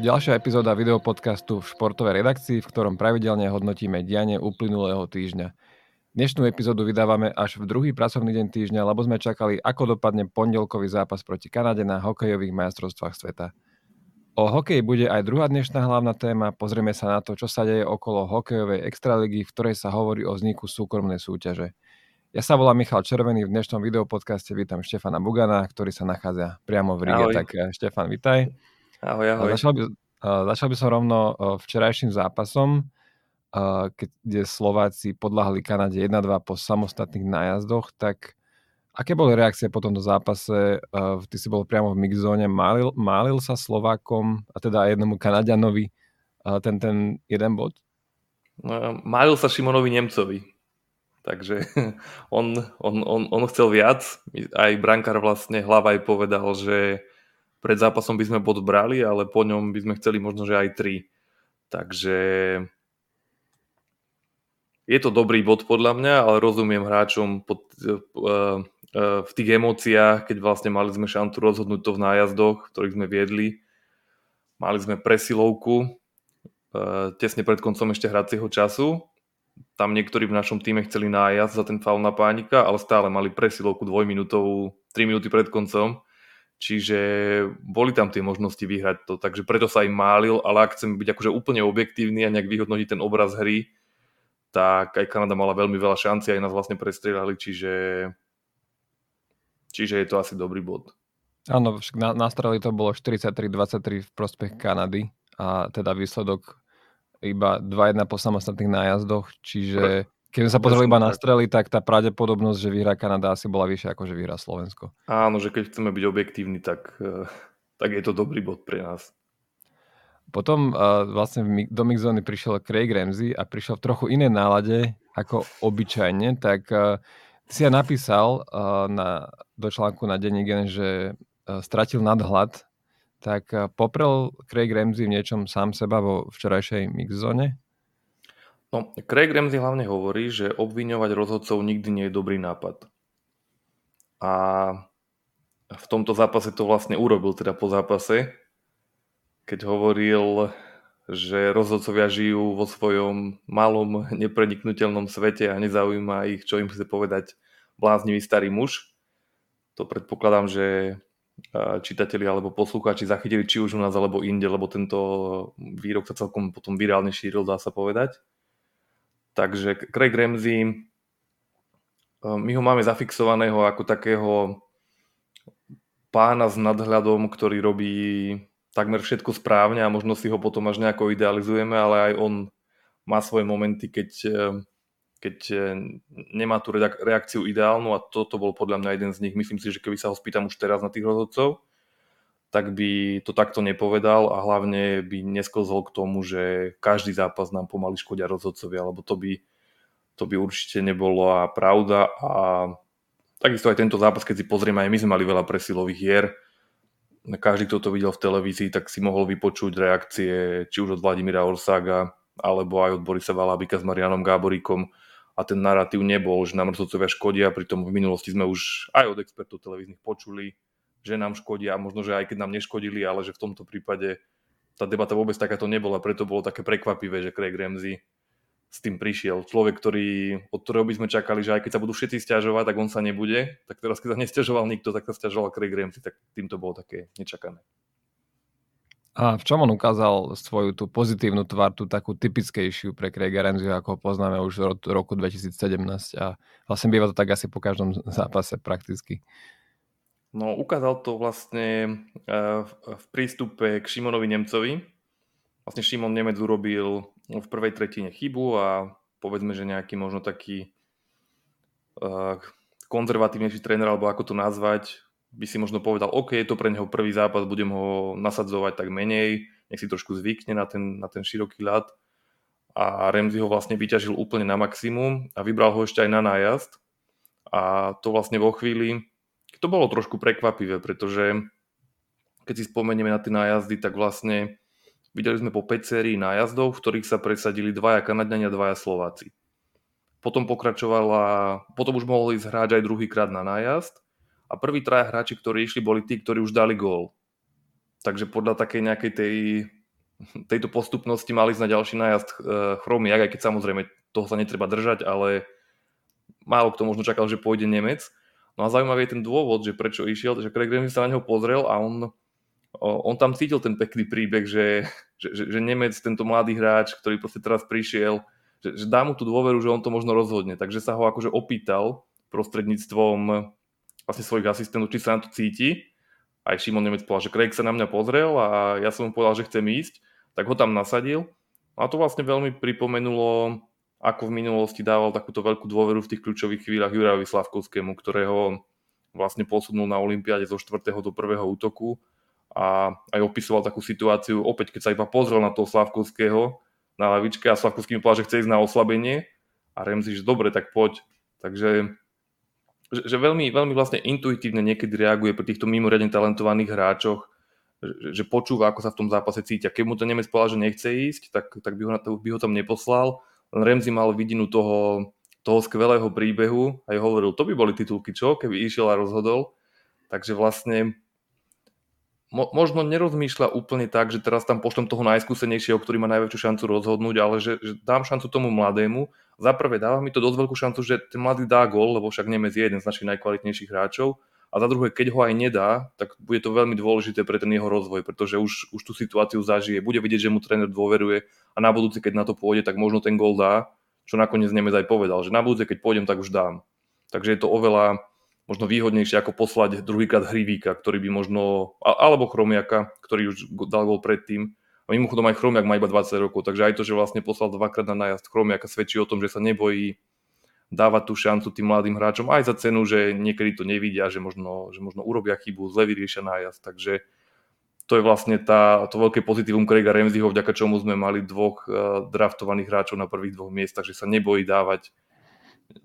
tu ďalšia epizóda videopodcastu v športovej redakcii, v ktorom pravidelne hodnotíme dianie uplynulého týždňa. Dnešnú epizódu vydávame až v druhý pracovný deň týždňa, lebo sme čakali, ako dopadne pondelkový zápas proti Kanade na hokejových majstrovstvách sveta. O hokeji bude aj druhá dnešná hlavná téma. Pozrieme sa na to, čo sa deje okolo hokejovej extraligy, v ktorej sa hovorí o vzniku súkromnej súťaže. Ja sa volám Michal Červený, v dnešnom videopodcaste vítam Štefana Bugana, ktorý sa nachádza priamo v Ríge. Tak eh, Štefan, vitaj. Ahoj, ahoj. Začal by, začal by som rovno včerajším zápasom, kde Slováci podľahli Kanade 1-2 po samostatných nájazdoch, tak aké boli reakcie po tomto zápase? Ty si bol priamo v mixzóne, málil, málil sa Slovákom, a teda jednomu Kanadianovi ten, ten jeden bod? No, málil sa Šimonovi Nemcovi. Takže on, on, on, on chcel viac. Aj brankár vlastne hlava aj povedal, že pred zápasom by sme bod brali, ale po ňom by sme chceli možno, že aj tri. Takže je to dobrý bod podľa mňa, ale rozumiem hráčom pod, uh, uh, v tých emóciách, keď vlastne mali sme šancu rozhodnúť to v nájazdoch, ktorých sme viedli. Mali sme presilovku tesne pred koncom ešte hracieho času. Tam niektorí v našom týme chceli nájazd za ten faul na pánika, ale stále mali presilovku dvojminútovú 3 minúty pred koncom Čiže boli tam tie možnosti vyhrať to, takže preto sa im málil, ale ak chcem byť akože úplne objektívny a nejak vyhodnotiť ten obraz hry, tak aj Kanada mala veľmi veľa šanci, aj nás vlastne prestrieľali, čiže, čiže je to asi dobrý bod. Áno, na, na strely to bolo 43-23 v prospech Kanady a teda výsledok iba 2-1 po samostatných nájazdoch, čiže keď sme sa pozreli iba na strely, tak tá pravdepodobnosť, že vyhrá Kanada asi bola vyššia ako že vyhrá Slovensko. Áno, že keď chceme byť objektívni, tak, eh, tak je to dobrý bod pre nás. Potom uh, vlastne do Mixzony prišiel Craig Ramsey a prišiel v trochu inej nálade ako obyčajne, tak uh, si ja napísal uh, na, do článku na Denní Gen, že uh, stratil nadhľad, tak uh, poprel Craig Ramsey v niečom sám seba vo včerajšej Mixzone? No, Craig Ramsey hlavne hovorí, že obviňovať rozhodcov nikdy nie je dobrý nápad. A v tomto zápase to vlastne urobil teda po zápase, keď hovoril, že rozhodcovia žijú vo svojom malom nepreniknutelnom svete a nezaujíma ich, čo im chce povedať bláznivý starý muž. To predpokladám, že čitatelia alebo poslucháči zachytili či už u nás alebo inde, lebo tento výrok sa celkom potom virálne šíril, dá sa povedať. Takže Craig Ramsey, eh, my ho máme zafixovaného ako takého pána s nadhľadom, ktorý robí takmer všetko správne a možno si ho potom až nejako idealizujeme, ale aj on má svoje momenty, keď, eh, keď eh, nemá tú reakciu ideálnu a toto bol podľa mňa jeden z nich. Myslím si, že keby sa ho spýtam už teraz na tých rozhodcov, tak by to takto nepovedal a hlavne by nesklzol k tomu, že každý zápas nám pomaly škodia rozhodcovia, lebo to by, to by určite nebolo. A pravda a takisto aj tento zápas, keď si pozrieme, aj my sme mali veľa presilových hier, každý, kto to videl v televízii, tak si mohol vypočuť reakcie či už od Vladimíra Orsága, alebo aj od Borisa Valabika s Marianom Gáboríkom. A ten narratív nebol, že nám rozhodcovia škodia, pritom v minulosti sme už aj od expertov televíznych počuli, že nám škodia, možno, že aj keď nám neškodili, ale že v tomto prípade tá debata vôbec takáto nebola, preto bolo také prekvapivé, že Craig Ramsey s tým prišiel. Človek, ktorý, od ktorého by sme čakali, že aj keď sa budú všetci stiažovať, tak on sa nebude. Tak teraz, keď sa nestiažoval nikto, tak sa stiažoval Craig Ramsey, tak týmto bolo také nečakané. A v čom on ukázal svoju tú pozitívnu tvár, tú takú typickejšiu pre Craiga Ramsey, ako ho poznáme už od roku 2017 a vlastne býva to tak asi po každom zápase prakticky. No, ukázal to vlastne eh, v prístupe k Šimonovi Nemcovi. Vlastne Šimon Nemec urobil v prvej tretine chybu a povedzme, že nejaký možno taký eh, konzervatívnejší tréner, alebo ako to nazvať, by si možno povedal, OK, je to pre neho prvý zápas, budem ho nasadzovať tak menej, nech si trošku zvykne na ten, na ten široký ľad. A Remzi ho vlastne vyťažil úplne na maximum a vybral ho ešte aj na nájazd. A to vlastne vo chvíli, to bolo trošku prekvapivé, pretože keď si spomenieme na tie nájazdy, tak vlastne videli sme po 5 sérií nájazdov, v ktorých sa presadili dvaja Kanadiania, dvaja Slováci. Potom pokračovala, potom už mohli ísť hráč aj druhýkrát na nájazd a prví traja hráči, ktorí išli, boli tí, ktorí už dali gól. Takže podľa takej nejakej tej tejto postupnosti mali ísť na ďalší nájazd uh, Chromiak, aj keď samozrejme toho sa netreba držať, ale málo kto možno čakal, že pôjde Nemec. No a zaujímavý je ten dôvod, že prečo išiel, že Craig Ramsey sa na neho pozrel a on, on tam cítil ten pekný príbeh, že, že, že, že Nemec, tento mladý hráč, ktorý proste teraz prišiel, že, že dá mu tú dôveru, že on to možno rozhodne. Takže sa ho akože opýtal prostredníctvom vlastne svojich asistentov, či sa na to cíti. Aj Šimon Nemec povedal, že Craig sa na mňa pozrel a ja som mu povedal, že chcem ísť, tak ho tam nasadil. A to vlastne veľmi pripomenulo ako v minulosti dával takúto veľkú dôveru v tých kľúčových chvíľach Jurajovi Slavkovskému, ktorého vlastne posunul na Olympiáde zo 4. do 1. útoku a aj opisoval takú situáciu, opäť keď sa iba pozrel na toho Slavkovského na lavičke a Slavkovský mi povedal, že chce ísť na oslabenie a Remzi, že dobre, tak poď. Takže že, že veľmi, veľmi vlastne intuitívne niekedy reaguje pri týchto mimoriadne talentovaných hráčoch, že, že počúva, ako sa v tom zápase cítia. Keď mu to Nemec povedal, že nechce ísť, tak, tak by, ho, by ho tam neposlal Remzi mal vidinu toho, toho skvelého príbehu a hovoril, to by boli titulky, čo, keby išiel a rozhodol. Takže vlastne mo, možno nerozmýšľa úplne tak, že teraz tam pošlem toho najskúsenejšieho, ktorý má najväčšiu šancu rozhodnúť, ale že, že dám šancu tomu mladému. Za prvé dáva mi to dosť veľkú šancu, že ten mladý dá gol, lebo však Nemec je jeden z našich najkvalitnejších hráčov. A za druhé, keď ho aj nedá, tak bude to veľmi dôležité pre ten jeho rozvoj, pretože už, už tú situáciu zažije, bude vidieť, že mu tréner dôveruje a na budúci, keď na to pôjde, tak možno ten gol dá, čo nakoniec Nemec aj povedal, že na budúci, keď pôjdem, tak už dám. Takže je to oveľa možno výhodnejšie ako poslať druhýkrát Hrivíka, ktorý by možno, alebo Chromiaka, ktorý už dal gol predtým. A mimochodom aj Chromiak má iba 20 rokov, takže aj to, že vlastne poslal dvakrát na nájazd Chromiaka svedčí o tom, že sa nebojí dávať tú šancu tým mladým hráčom aj za cenu, že niekedy to nevidia, že možno, že možno urobia chybu, zle vyriešia nájazd. Takže to je vlastne tá, to veľké pozitívum Craiga Ramseyho, vďaka čomu sme mali dvoch uh, draftovaných hráčov na prvých dvoch miestach, že sa nebojí dávať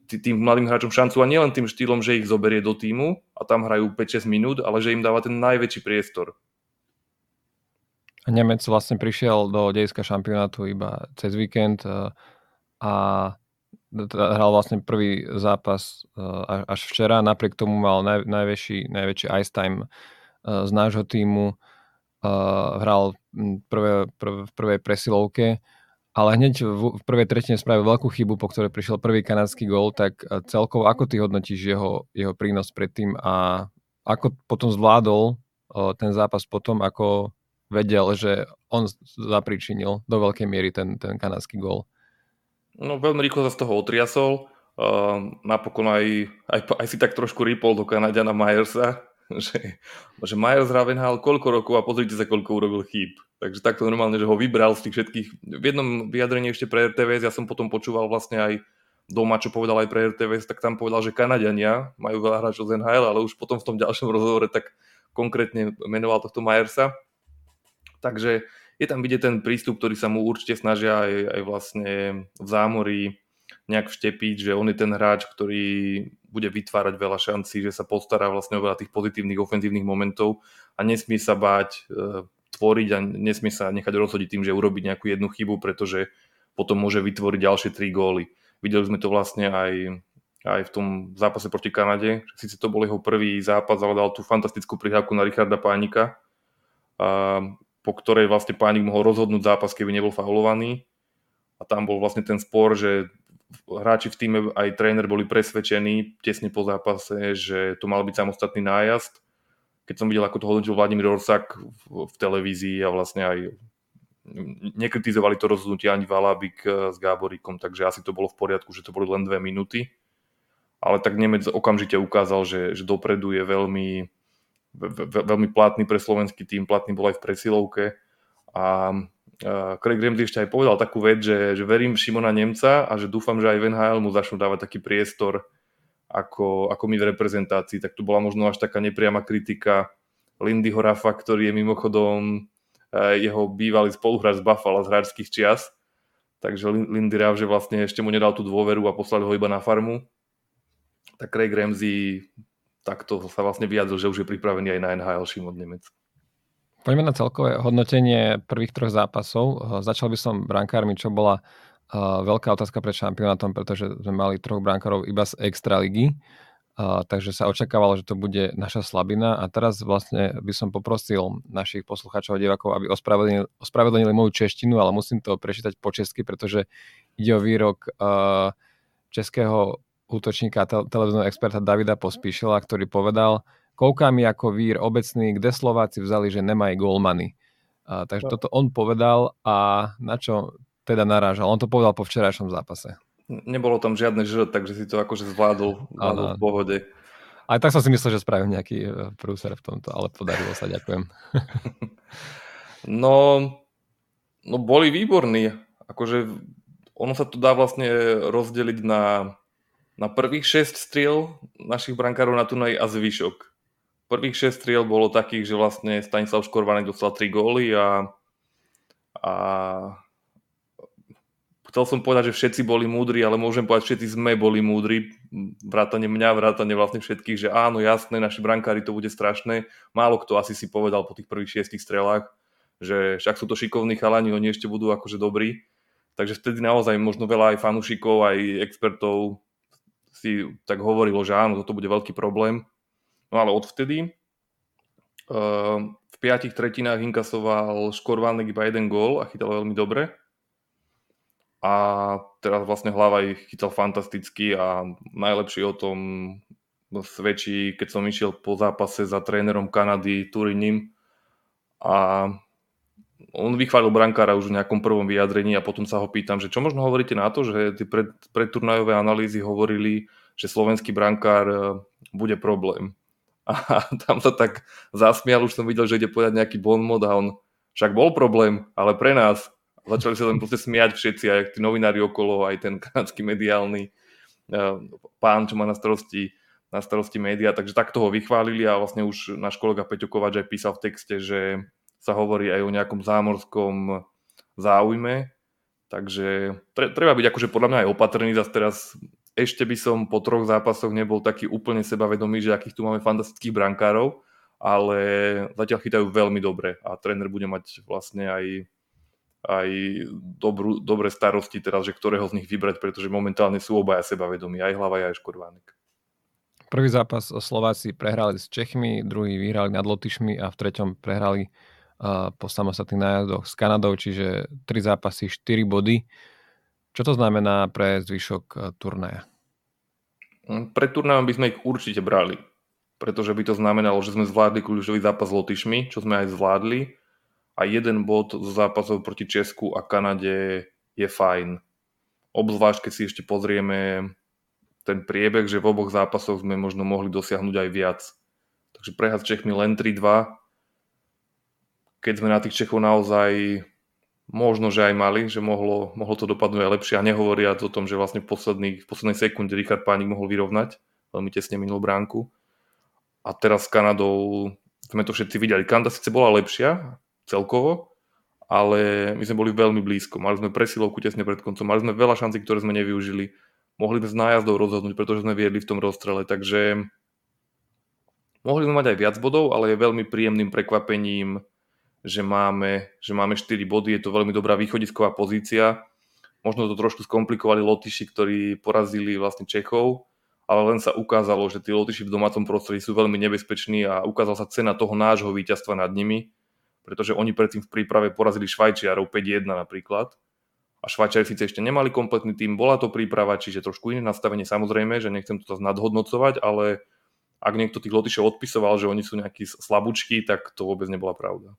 tým mladým hráčom šancu a nielen tým štýlom, že ich zoberie do týmu a tam hrajú 5-6 minút, ale že im dáva ten najväčší priestor. Nemec vlastne prišiel do dejska šampionátu iba cez víkend uh, a hral vlastne prvý zápas uh, až včera, napriek tomu mal naj, najväčší, najväčší ice time uh, z nášho týmu, uh, hral prvé, prv, v prvej presilovke, ale hneď v, v prvej tretine spravil veľkú chybu, po ktorej prišiel prvý kanadský gól, tak celkovo ako ty hodnotíš jeho, jeho prínos predtým a ako potom zvládol ten zápas potom, ako vedel, že on zapričinil do veľkej miery ten, ten kanadský gól? No veľmi rýchlo sa z toho otriasol. Uh, napokon aj, aj, aj si tak trošku rýpol do Kanadiana Myersa, že, že Myers Ravenhal koľko rokov a pozrite sa, koľko urobil chýb. Takže takto normálne, že ho vybral z tých všetkých. V jednom vyjadrení ešte pre RTVS, ja som potom počúval vlastne aj doma, čo povedal aj pre RTVS, tak tam povedal, že Kanadiania majú veľa hráčov z NHL, ale už potom v tom ďalšom rozhovore tak konkrétne menoval tohto Myersa. Takže je tam vidieť ten prístup, ktorý sa mu určite snažia aj, aj vlastne v zámorí nejak vštepiť, že on je ten hráč, ktorý bude vytvárať veľa šancí, že sa postará vlastne o veľa tých pozitívnych ofenzívnych momentov a nesmí sa báť e, tvoriť a nesmie sa nechať rozhodiť tým, že urobiť nejakú jednu chybu, pretože potom môže vytvoriť ďalšie tri góly. Videli sme to vlastne aj, aj v tom zápase proti Kanade. Sice to bol jeho prvý zápas, ale dal tú fantastickú prihrávku na Richarda Pánika. A po ktorej vlastne pánik mohol rozhodnúť zápas, keby nebol faulovaný. A tam bol vlastne ten spor, že hráči v týme aj tréner boli presvedčení tesne po zápase, že to mal byť samostatný nájazd. Keď som videl, ako to hodnotil Vladimír Orsak v, televízii a vlastne aj nekritizovali to rozhodnutie ani Valabik eh, s Gáboríkom, takže asi to bolo v poriadku, že to boli len dve minúty. Ale tak Nemec okamžite ukázal, že, že dopredu je veľmi, veľmi platný pre slovenský tým, platný bol aj v presilovke a Craig Ramsey ešte aj povedal takú vec, že, že verím Šimona Nemca a že dúfam, že aj v NHL mu začnú dávať taký priestor ako, ako my v reprezentácii. Tak tu bola možno až taká nepriama kritika Lindy Horafa, ktorý je mimochodom jeho bývalý spoluhráč z Buffalo z hráčských čias. Takže Lindy Rav, že vlastne ešte mu nedal tú dôveru a poslali ho iba na farmu. Tak Craig Ramsey takto sa vlastne vyjadril, že už je pripravený aj na NHL Šimon Nemec. Poďme na celkové hodnotenie prvých troch zápasov. Začal by som brankármi, čo bola uh, veľká otázka pred šampionátom, pretože sme mali troch brankárov iba z extraligy. Uh, takže sa očakávalo, že to bude naša slabina a teraz vlastne by som poprosil našich poslucháčov a divákov, aby ospravedlnili, ospravedlnili moju češtinu, ale musím to prečítať po česky, pretože ide o výrok českého útočníka a te- televízneho experta Davida Pospíšila, ktorý povedal, kouká mi ako vír obecný, kde Slováci vzali, že nemají golmany. Uh, takže no. toto on povedal a na čo teda narážal? On to povedal po včerajšom zápase. Nebolo tam žiadne Ž, takže si to akože zvládol, zvládol v pohode. Aj tak som si myslel, že spravím nejaký e, prúser v tomto, ale podarilo sa, ďakujem. no, no boli výborní. Akože ono sa tu dá vlastne rozdeliť na, na prvých 6 striel našich brankárov na tunaj a zvyšok. Prvých 6 striel bolo takých, že vlastne Stanislav Škorvanek dostal 3 góly a, a chcel som povedať, že všetci boli múdri, ale môžem povedať, že všetci sme boli múdri, vrátane mňa, vrátane vlastne všetkých, že áno, jasné, naši brankári to bude strašné. Málo kto asi si povedal po tých prvých šiestich strelách, že však sú to šikovní chalani, oni ešte budú akože dobrí. Takže vtedy naozaj možno veľa aj fanúšikov, aj expertov si tak hovorilo, že áno, toto bude veľký problém. No ale odvtedy uh, v piatich tretinách inkasoval Škorvánek iba jeden gól a chytal veľmi dobre a teraz vlastne hlava ich chytal fantasticky a najlepšie o tom svedčí, keď som išiel po zápase za trénerom Kanady Turinim a on vychválil brankára už v nejakom prvom vyjadrení a potom sa ho pýtam, že čo možno hovoríte na to, že tie pred, predturnajové analýzy hovorili, že slovenský brankár e, bude problém. A tam sa tak zasmial, už som videl, že ide povedať nejaký bon mod a on však bol problém, ale pre nás začali sa len proste smiať všetci, aj tí novinári okolo, aj ten kanadský mediálny uh, pán, čo má na starosti, na starosti média, takže takto ho vychválili a vlastne už náš kolega Peťo Kovač aj písal v texte, že sa hovorí aj o nejakom zámorskom záujme, takže tre, treba byť akože podľa mňa aj opatrný, zase teraz ešte by som po troch zápasoch nebol taký úplne sebavedomý, že akých tu máme fantastických brankárov, ale zatiaľ chytajú veľmi dobre a tréner bude mať vlastne aj aj dobrú, dobré starosti teraz, že ktorého z nich vybrať, pretože momentálne sú obaja sebavedomí, aj hlava, aj Škorvánek. Prvý zápas Slováci prehrali s Čechmi, druhý vyhrali nad Lotyšmi a v treťom prehrali po samostatných nájazdoch s Kanadou, čiže tri zápasy, 4 body. Čo to znamená pre zvyšok uh, turnaja? Mm, Pred turnajom by sme ich určite brali, pretože by to znamenalo, že sme zvládli kľúčový zápas s Lotyšmi, čo sme aj zvládli a jeden bod z zápasov proti Česku a Kanade je fajn. Obzvlášť, keď si ešte pozrieme ten priebeh, že v oboch zápasoch sme možno mohli dosiahnuť aj viac. Takže prehať s Čechmi len 3-2, keď sme na tých Čechov naozaj možno, že aj mali, že mohlo, mohlo to dopadnúť aj lepšie a nehovoria o tom, že vlastne v, posledných, v poslednej sekunde Richard Pánik mohol vyrovnať, veľmi tesne minul bránku. A teraz s Kanadou sme to všetci videli. Kanada síce bola lepšia, celkovo, ale my sme boli veľmi blízko. Mali sme presilovku tesne pred koncom, mali sme veľa šancí, ktoré sme nevyužili. Mohli sme z nájazdov rozhodnúť, pretože sme viedli v tom rozstrele, takže mohli sme mať aj viac bodov, ale je veľmi príjemným prekvapením, že máme, že máme 4 body, je to veľmi dobrá východisková pozícia. Možno to trošku skomplikovali Lotyši, ktorí porazili vlastne Čechov, ale len sa ukázalo, že tí Lotyši v domácom prostredí sú veľmi nebezpeční a ukázala sa cena toho nášho víťazstva nad nimi pretože oni predtým v príprave porazili Švajčiarov 5-1 napríklad. A Švajčiari síce ešte nemali kompletný tým, bola to príprava, čiže trošku iné nastavenie samozrejme, že nechcem to nadhodnocovať, ale ak niekto tých Lotyšov odpisoval, že oni sú nejakí slabúčky, tak to vôbec nebola pravda.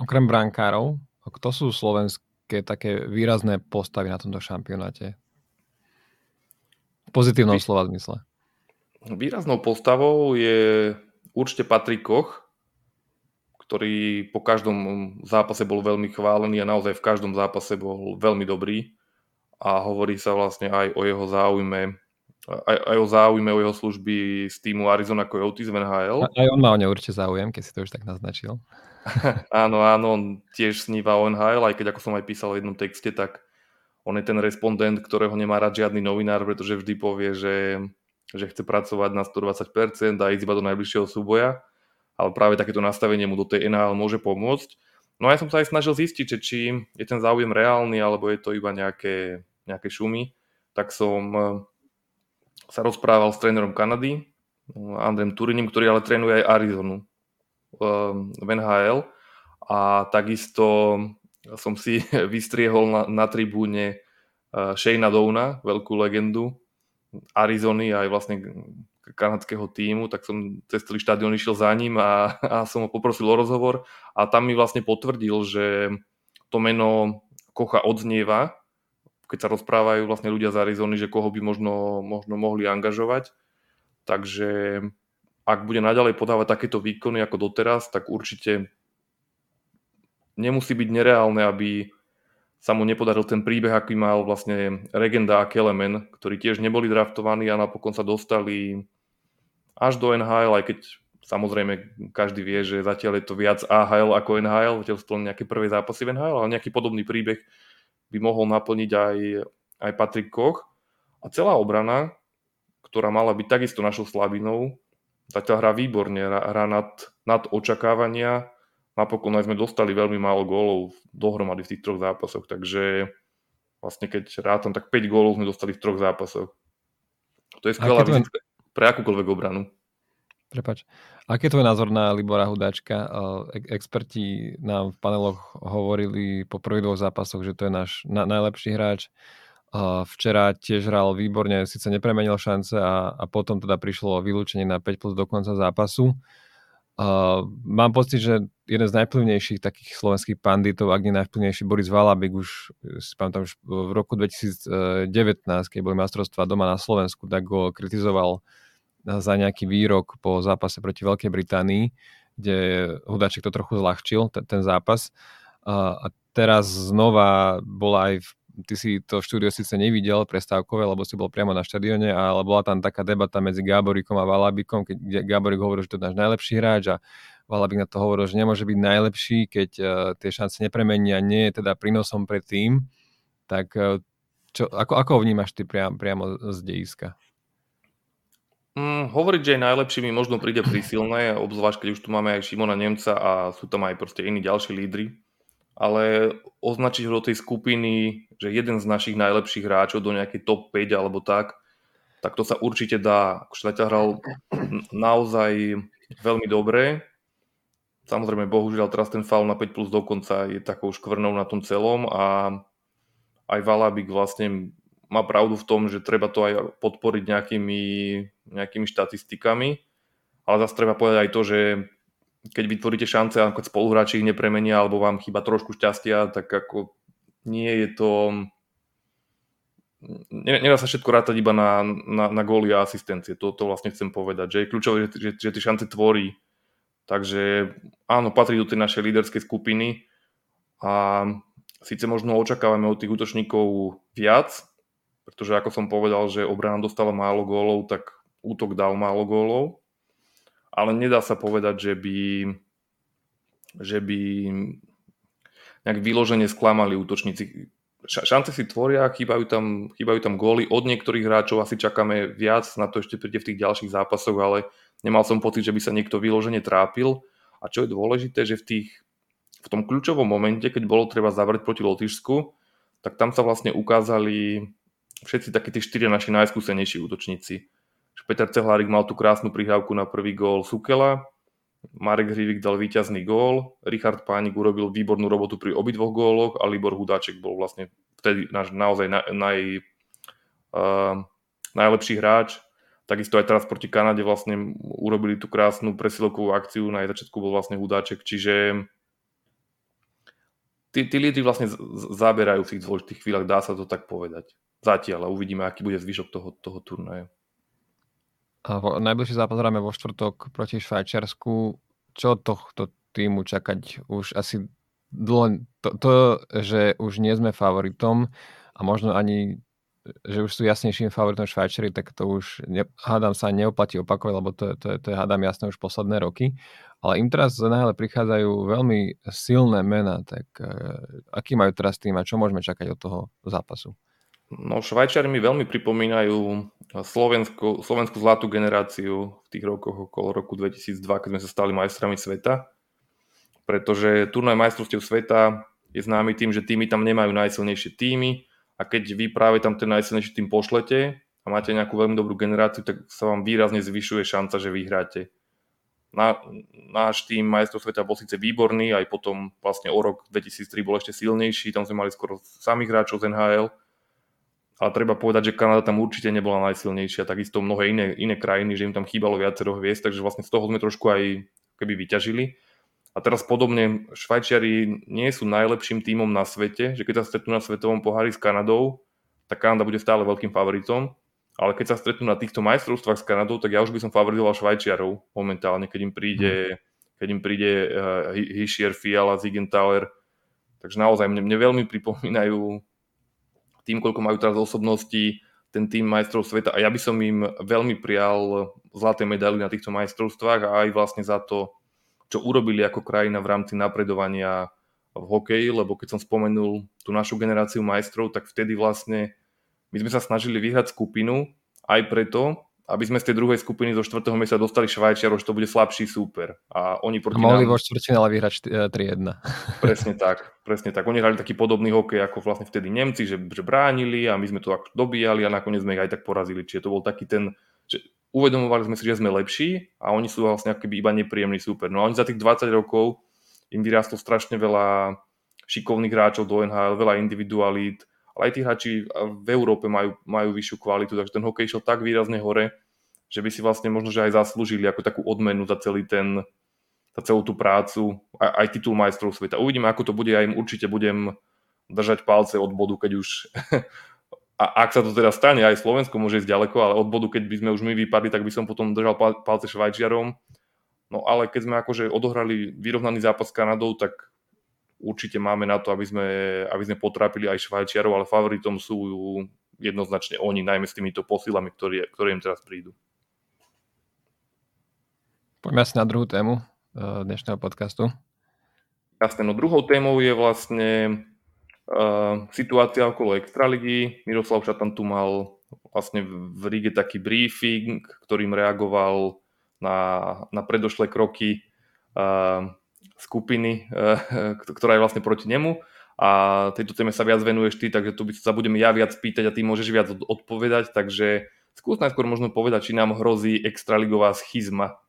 Okrem brankárov, kto sú slovenské také výrazné postavy na tomto šampionáte? V pozitívnom Vy... slova zmysle. Výraznou postavou je určite Patrik Koch, ktorý po každom zápase bol veľmi chválený a naozaj v každom zápase bol veľmi dobrý a hovorí sa vlastne aj o jeho záujme aj, aj o záujme o jeho služby z týmu Arizona Coyotes v NHL. Aj on má o ne určite záujem, keď si to už tak naznačil. Áno, áno, on tiež sníva o NHL, aj keď ako som aj písal v jednom texte, tak on je ten respondent, ktorého nemá rád žiadny novinár, pretože vždy povie, že, že chce pracovať na 120% a ísť iba do najbližšieho súboja. Ale práve takéto nastavenie mu do tej NHL môže pomôcť. No a ja som sa aj snažil zistiť, že či je ten záujem reálny, alebo je to iba nejaké, nejaké šumy, tak som, sa rozprával s trénerom Kanady, Andrem Turinim, ktorý ale trénuje aj Arizonu v NHL a takisto som si vystriehol na, na tribúne Shayna Downa, veľkú legendu Arizony aj vlastne kanadského týmu, tak som cez celý štadión išiel za ním a, a som ho poprosil o rozhovor a tam mi vlastne potvrdil, že to meno Kocha odznieva, keď sa rozprávajú vlastne ľudia z Arizony, že koho by možno, možno mohli angažovať. Takže ak bude naďalej podávať takéto výkony ako doteraz, tak určite nemusí byť nereálne, aby sa mu nepodaril ten príbeh, aký mal vlastne Regenda a Kelemen, ktorí tiež neboli draftovaní a napokon sa dostali až do NHL, aj keď samozrejme každý vie, že zatiaľ je to viac AHL ako NHL, zatiaľ sú to nejaké prvé zápasy v NHL, ale nejaký podobný príbeh by mohol naplniť aj, aj Patrick Koch. A celá obrana, ktorá mala byť takisto našou slabinou, zatiaľ hrá výborne, hrá nad, nad očakávania, napokon aj sme dostali veľmi málo gólov dohromady v tých troch zápasoch, takže vlastne keď rátam, tak 5 gólov sme dostali v troch zápasoch. To je skvelá tvoj... pre akúkoľvek obranu. Prepač. Aký je tvoj názor na Libora Hudáčka? Experti nám v paneloch hovorili po prvých dvoch zápasoch, že to je náš na- najlepší hráč. Včera tiež hral výborne, síce nepremenil šance a, a potom teda prišlo vylúčenie na 5 plus do konca zápasu. Mám pocit, že jeden z najplnejších takých slovenských panditov, ak nie najvplyvnejší, Boris Valabik už, si pamätám, už v roku 2019, keď boli majstrovstvá doma na Slovensku, tak ho kritizoval za nejaký výrok po zápase proti Veľkej Británii, kde Hudáček to trochu zľahčil, ten, ten zápas. A teraz znova bola aj v ty si to štúdio síce nevidel prestávkové, lebo si bol priamo na štadióne, ale bola tam taká debata medzi Gáborikom a Valabikom, keď Gáborik hovoril, že to je náš najlepší hráč a Valabik na to hovoril, že nemôže byť najlepší, keď uh, tie šance nepremenia, nie je teda prínosom pre tým. Tak uh, čo, ako, ako ho vnímaš ty priam, priamo z dejiska? Mm, hovoriť, že je najlepší mi možno príde prísilné, obzvlášť keď už tu máme aj Šimona Nemca a sú tam aj proste iní ďalší lídry, ale označiť ho do tej skupiny, že jeden z našich najlepších hráčov do nejakej top 5 alebo tak, tak to sa určite dá. Šleťa hral naozaj veľmi dobre. Samozrejme, bohužiaľ teraz ten faul na 5 plus dokonca je takou škvrnou na tom celom a aj Valabik vlastne má pravdu v tom, že treba to aj podporiť nejakými, nejakými štatistikami, ale zase treba povedať aj to, že keď vytvoríte šance a keď spoluhráči ich nepremenia alebo vám chýba trošku šťastia, tak ako nie je to... Nedá sa všetko rátať iba na, na, na góly a asistencie. To, to vlastne chcem povedať, že je kľúčové, že, že, že tie šance tvorí. Takže áno, patrí do tej našej líderskej skupiny a síce možno očakávame od tých útočníkov viac, pretože ako som povedal, že obrana dostala málo gólov, tak útok dal málo gólov ale nedá sa povedať, že by, že by nejak vyložene sklamali útočníci. Šance si tvoria, chýbajú tam, chýbajú tam góly. Od niektorých hráčov asi čakáme viac, na to ešte príde v tých ďalších zápasoch, ale nemal som pocit, že by sa niekto vyložene trápil. A čo je dôležité, že v, tých, v tom kľúčovom momente, keď bolo treba zavrieť proti Lotyšsku, tak tam sa vlastne ukázali všetci takí tí štyria naši najskúsenejší útočníci. Peter Cehlárik mal tú krásnu prihrávku na prvý gól Sukela, Marek Hrivik dal víťazný gól, Richard Pánik urobil výbornú robotu pri obidvoch góloch a Libor Hudáček bol vlastne vtedy náš naozaj naj, naj, uh, najlepší hráč. Takisto aj teraz proti Kanade vlastne urobili tú krásnu presilovkovú akciu, na jej začiatku bol vlastne Hudáček, čiže tí, tí lídry vlastne zaberajú v tých dôležitých chvíľach, dá sa to tak povedať. Zatiaľ a uvidíme, aký bude zvyšok toho, toho turnaja. A vo, najbližší zápas hráme vo štvrtok proti Švajčiarsku. Čo tohto týmu čakať už asi dlho, to, to, že už nie sme favoritom a možno ani že už sú jasnejším favoritom Švajčeri, tak to už ne, hádam sa neoplatí opakovať, lebo to, to, to je hádam jasné už posledné roky. Ale im teraz náhle prichádzajú veľmi silné mená, tak uh, aký majú teraz tým a čo môžeme čakať od toho zápasu? No Švajčiari mi veľmi pripomínajú Slovensko, slovenskú zlatú generáciu v tých rokoch okolo roku 2002, keď sme sa stali majstrami sveta. Pretože turnaj majstrovstiev sveta je známy tým, že týmy tam nemajú najsilnejšie týmy a keď vy práve tam ten najsilnejší tým pošlete a máte nejakú veľmi dobrú generáciu, tak sa vám výrazne zvyšuje šanca, že vyhráte. Na, náš tým majstrov sveta bol síce výborný, aj potom vlastne o rok 2003 bol ešte silnejší, tam sme mali skoro samých hráčov z NHL, ale treba povedať, že Kanada tam určite nebola najsilnejšia, takisto mnohé iné, iné krajiny, že im tam chýbalo viacero hviezd, takže vlastne z toho sme trošku aj keby vyťažili. A teraz podobne, Švajčiari nie sú najlepším tímom na svete, že keď sa stretnú na svetovom pohári s Kanadou, tak Kanada bude stále veľkým favoritom. Ale keď sa stretnú na týchto majstrovstvách s Kanadou, tak ja už by som favorizoval Švajčiarov momentálne, keď im príde, mm. keď im príde uh, Hischier, Fiala, Zigenthaler. Takže naozaj mne, mne veľmi pripomínajú tým, koľko majú teraz osobností, ten tým majstrov sveta. A ja by som im veľmi prial zlaté medaily na týchto majstrovstvách a aj vlastne za to, čo urobili ako krajina v rámci napredovania v hokeji, lebo keď som spomenul tú našu generáciu majstrov, tak vtedy vlastne my sme sa snažili vyhrať skupinu aj preto, aby sme z tej druhej skupiny zo štvrtého miesta dostali Švajčiarov, že to bude slabší súper. A oni proti mohli nám... vo štvrťfinále vyhrať 3-1. E, presne tak, presne tak. Oni hrali taký podobný hokej ako vlastne vtedy Nemci, že, že bránili a my sme to dobíjali a nakoniec sme ich aj tak porazili. Čiže to bol taký ten, že uvedomovali sme si, že sme lepší a oni sú vlastne akoby iba nepríjemný súper. No a oni za tých 20 rokov im vyrástlo strašne veľa šikovných hráčov do NHL, veľa individualít, ale aj tí hráči v Európe majú, majú vyššiu kvalitu, takže ten hokej šiel tak výrazne hore, že by si vlastne možno že aj zaslúžili ako takú odmenu za celý ten, za celú tú prácu, aj, aj titul majstrov sveta. Uvidíme, ako to bude, ja im určite budem držať palce od bodu, keď už a ak sa to teda stane, aj Slovensko môže ísť ďaleko, ale od bodu, keď by sme už my vypadli, tak by som potom držal palce Švajčiarom. No ale keď sme akože odohrali vyrovnaný zápas s Kanadou, tak určite máme na to, aby sme, aby sme potrápili aj Švajčiarov, ale favoritom sú jednoznačne oni, najmä s týmito posilami, ktoré, ktoré im teraz prídu. Poďme asi na druhú tému eh, dnešného podcastu. Jasne, no druhou témou je vlastne Uh, situácia okolo Extraligy. Miroslav Šatan tu mal vlastne v Ríge taký briefing, ktorým reagoval na, na predošlé kroky uh, skupiny, uh, ktorá je vlastne proti nemu. A tejto téme sa viac venuješ ty, takže tu by sa budeme ja viac pýtať a ty môžeš viac odpovedať. Takže skús najskôr možno povedať, či nám hrozí extraligová schizma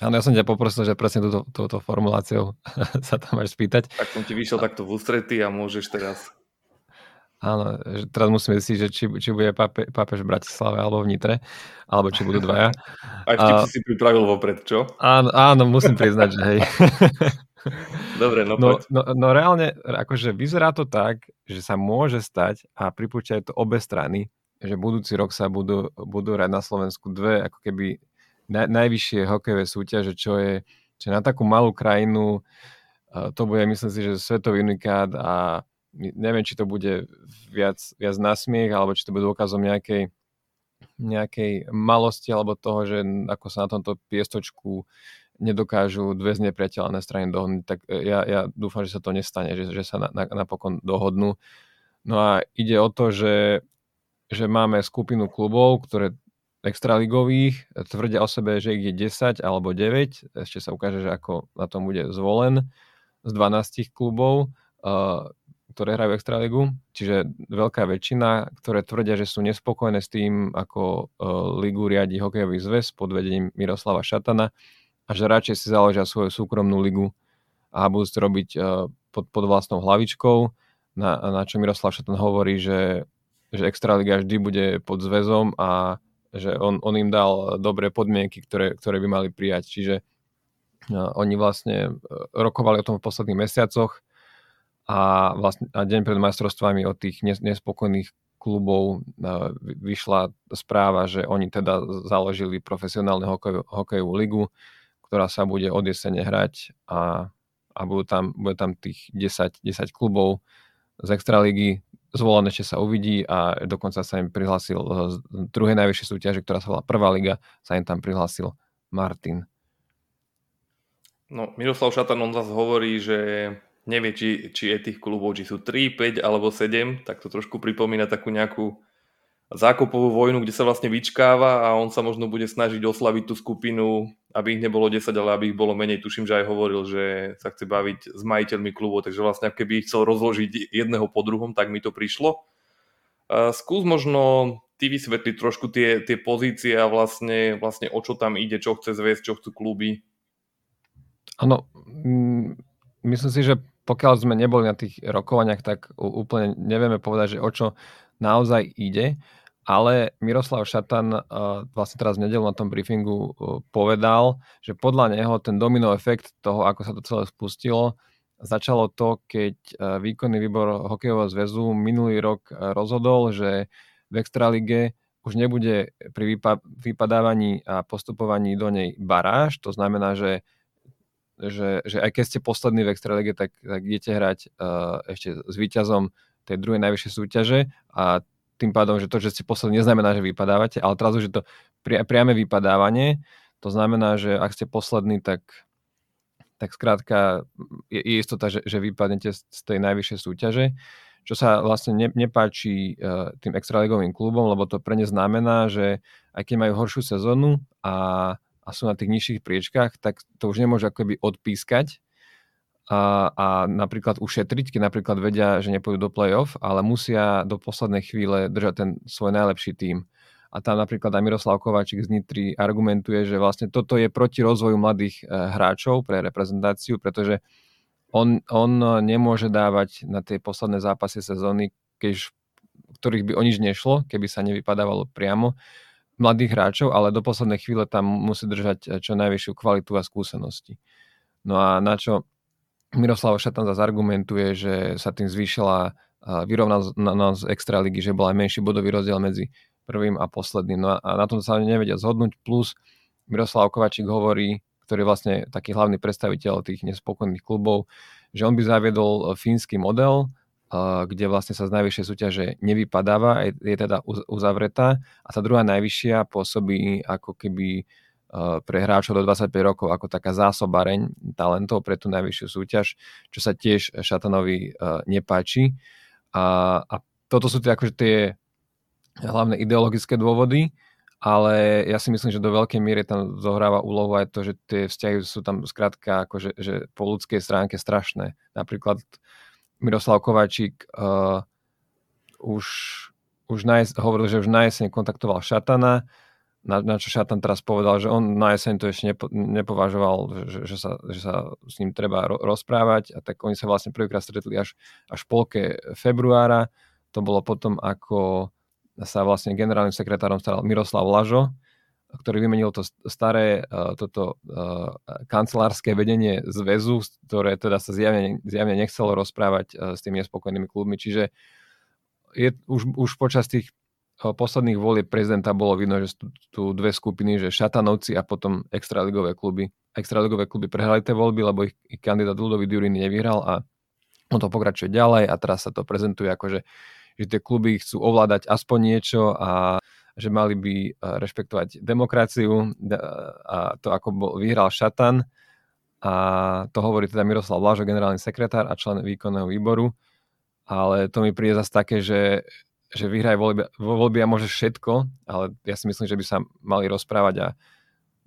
Áno, ja som ťa poprosil, že presne túto, túto formuláciou sa tam máš spýtať. Tak som ti vyšiel a... takto v ústrety a môžeš teraz. Áno, teraz musíme si, že či, či bude pápe, pápež v Bratislave alebo v Nitre, alebo či budú dvaja. Aj vtip a... si pripravil vopred, čo? Áno, áno musím priznať, že hej. Dobre, no, no, no, no reálne, akože vyzerá to tak, že sa môže stať a pripúšťajú to obe strany, že budúci rok sa budú, budú hrať na Slovensku dve ako keby na, najvyššie hokejové súťaže, čo je, čo na takú malú krajinu, to bude, myslím si, že svetový unikát a neviem, či to bude viac, viac na smiech, alebo či to bude dôkazom nejakej, nejakej malosti, alebo toho, že ako sa na tomto piestočku nedokážu dve znepriateľné strany dohodnúť, tak e, ja, ja dúfam, že sa to nestane, že, že sa na, na, napokon dohodnú. No a ide o to, že, že máme skupinu klubov, ktoré extraligových, tvrdia o sebe, že ich je 10 alebo 9, ešte sa ukáže, že ako na tom bude zvolen z 12 klubov, ktoré hrajú extraligu, čiže veľká väčšina, ktoré tvrdia, že sú nespokojné s tým, ako ligu riadi hokejový zväz pod vedením Miroslava Šatana a že radšej si založia svoju súkromnú ligu a budú to robiť pod, pod vlastnou hlavičkou, na, na čo Miroslav Šatan hovorí, že, že Extraliga vždy bude pod zväzom a že on, on im dal dobré podmienky, ktoré, ktoré by mali prijať. Čiže uh, oni vlastne e, rokovali o tom v posledných mesiacoch a, vlastne, a deň pred majstrovstvami od tých nespokojných klubov uh, vyšla správa, že oni teda založili profesionálnu hokej, hokejovú ligu, ktorá sa bude od jesene hrať a, a budú tam, bude tam tých 10, 10 klubov z extraligy, zvolené, ešte sa uvidí a dokonca sa im prihlásil z druhej najvyššej súťaže, ktorá sa volá Prvá liga, sa im tam prihlásil Martin. No, Miroslav Šatan, on zase hovorí, že nevie, či, či je tých klubov, či sú 3, 5 alebo 7, tak to trošku pripomína takú nejakú zákopovú vojnu, kde sa vlastne vyčkáva a on sa možno bude snažiť oslaviť tú skupinu, aby ich nebolo 10, ale aby ich bolo menej. Tuším, že aj hovoril, že sa chce baviť s majiteľmi klubov, takže vlastne keby ich chcel rozložiť jedného po druhom, tak mi to prišlo. Skús možno ty vysvetli trošku tie, tie pozície a vlastne, vlastne o čo tam ide, čo chce zviesť, čo chcú kluby. Áno, mm, myslím si, že pokiaľ sme neboli na tých rokovaniach, tak úplne nevieme povedať, že o čo naozaj ide, ale Miroslav Šatan uh, vlastne teraz v nedelu na tom briefingu uh, povedal, že podľa neho ten domino efekt toho, ako sa to celé spustilo, začalo to, keď uh, výkonný výbor hokejového zväzu minulý rok rozhodol, že v Extralige už nebude pri vypa- vypadávaní a postupovaní do nej baráž, to znamená, že, že, že aj keď ste poslední v Extralige, tak, tak idete hrať uh, ešte s víťazom tej druhej najvyššej súťaže a tým pádom, že to, že ste poslední, neznamená, že vypadávate, ale teraz už je to pri, priame vypadávanie, to znamená, že ak ste poslední, tak, tak skrátka je, je istota, že, že vypadnete z, z tej najvyššej súťaže. Čo sa vlastne ne, nepáči uh, tým extraligovým klubom, lebo to pre ne znamená, že aj keď majú horšiu sezónu a, a sú na tých nižších priečkách, tak to už nemôžu akoby odpískať a, a napríklad ušetriť, keď napríklad vedia, že nepôjdu do play-off, ale musia do poslednej chvíle držať ten svoj najlepší tím. A tam napríklad aj Miroslav Kováčik z Nitry argumentuje, že vlastne toto je proti rozvoju mladých eh, hráčov pre reprezentáciu, pretože on, on nemôže dávať na tie posledné zápasy sezóny, keď, ktorých by o nič nešlo, keby sa nevypadávalo priamo mladých hráčov, ale do poslednej chvíle tam musí držať čo najvyššiu kvalitu a skúsenosti. No a na čo Miroslav Šatan zase argumentuje, že sa tým zvýšila vyrovnanosť extraligy, že bol aj menší bodový rozdiel medzi prvým a posledným. No a na tom sa nevedia zhodnúť, plus Miroslav Kovačík hovorí, ktorý je vlastne taký hlavný predstaviteľ tých nespokojných klubov, že on by zaviedol e, fínsky model, kde vlastne sa z najvyššej súťaže nevypadáva, je, teda uzavretá a tá druhá najvyššia pôsobí ako keby pre hráčov do 25 rokov ako taká zásobareň talentov pre tú najvyššiu súťaž, čo sa tiež Šatanovi nepáči. A, a toto sú tie, akože tie hlavné ideologické dôvody ale ja si myslím, že do veľkej miery tam zohráva úlohu aj to, že tie vzťahy sú tam skrátka akože, že po ľudskej stránke strašné. Napríklad Miroslav Kováčik uh, už, už na jes- hovoril, že už na jeseň kontaktoval Šatana, na, na čo Šatan teraz povedal, že on na jeseň to ešte nepo, nepovažoval, že, že, sa, že sa s ním treba ro- rozprávať a tak oni sa vlastne prvýkrát stretli až, až polke februára. To bolo potom, ako sa vlastne generálnym sekretárom staral Miroslav Lažo, ktorý vymenil to staré uh, toto uh, kancelárske vedenie zväzu, ktoré teda sa zjavne, zjavne nechcelo rozprávať uh, s tými nespokojnými klubmi. Čiže je, už, už počas tých posledných volieb prezidenta bolo vidno, že sú tu dve skupiny, že Šatanovci a potom extraligové kluby. Extraligové kluby prehrali tie voľby, lebo ich, ich kandidát Ludový Durin nevyhral a on to pokračuje ďalej a teraz sa to prezentuje ako, že že tie kluby chcú ovládať aspoň niečo a že mali by e, rešpektovať demokraciu a to, ako bol, vyhral Šatan. A to hovorí teda Miroslav Lážo, generálny sekretár a člen výkonného výboru, ale to mi príde zase také, že, že vyhraj voľby, voľby a môže všetko, ale ja si myslím, že by sa mali rozprávať a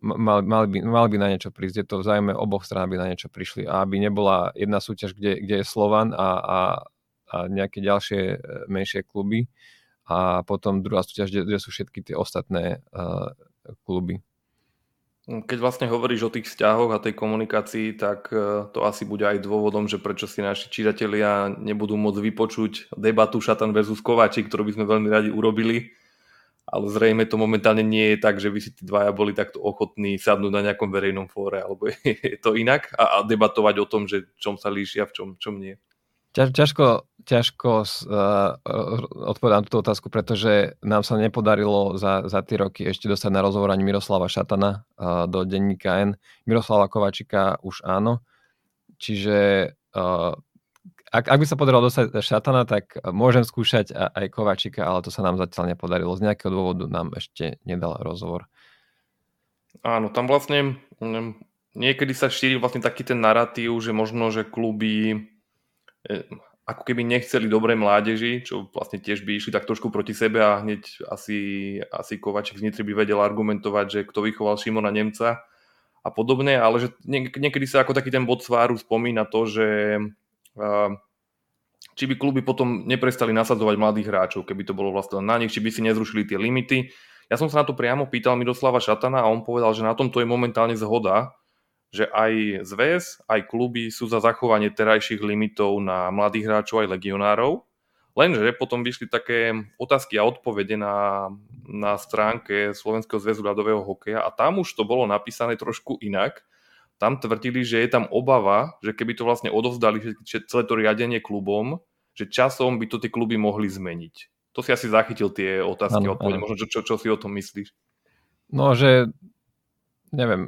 mali, mali, by, mali by na niečo prísť. Je to v zájme oboch strán, aby na niečo prišli a aby nebola jedna súťaž, kde, kde je Slovan a, a, a nejaké ďalšie e, menšie kluby a potom druhá súťaž, kde, sú všetky tie ostatné uh, kluby. Keď vlastne hovoríš o tých vzťahoch a tej komunikácii, tak e, to asi bude aj dôvodom, že prečo si naši čitatelia nebudú môcť vypočuť debatu Šatan versus Kováčik, ktorú by sme veľmi radi urobili. Ale zrejme to momentálne nie je tak, že by si tí dvaja boli takto ochotní sadnúť na nejakom verejnom fóre, alebo je to inak a, a debatovať o tom, že čom sa líšia, v čom, čom nie. Ťaž, ťažko, ťažko uh, odpovedám túto otázku, pretože nám sa nepodarilo za, za tie roky ešte dostať na rozhovor ani Miroslava Šatana uh, do denníka N. Miroslava Kovačika už áno. Čiže uh, ak, ak by sa podarilo dostať Šatana, tak môžem skúšať aj Kovačika, ale to sa nám zatiaľ nepodarilo. Z nejakého dôvodu nám ešte nedal rozhovor. Áno, tam vlastne mm, niekedy sa šíri vlastne taký ten narratív, že možno, že kluby ako keby nechceli dobré mládeži, čo vlastne tiež by išli tak trošku proti sebe a hneď asi, asi Kovaček z Nitry by vedel argumentovať, že kto vychoval Šimona Nemca a podobne, ale že niekedy sa ako taký ten bod sváru spomína to, že či by kluby potom neprestali nasadzovať mladých hráčov, keby to bolo vlastne na nich, či by si nezrušili tie limity. Ja som sa na to priamo pýtal Miroslava Šatana a on povedal, že na tomto je momentálne zhoda, že aj zväz, aj kluby sú za zachovanie terajších limitov na mladých hráčov aj legionárov, Lenže potom vyšli také otázky a odpovede na, na stránke Slovenského zväzu ľadového hokeja a tam už to bolo napísané trošku inak. Tam tvrdili, že je tam obava, že keby to vlastne odovzdali celé to riadenie klubom, že časom by to tie kluby mohli zmeniť. To si asi zachytil tie otázky a odpovede. Možno čo, čo, čo si o tom myslíš? No, že neviem,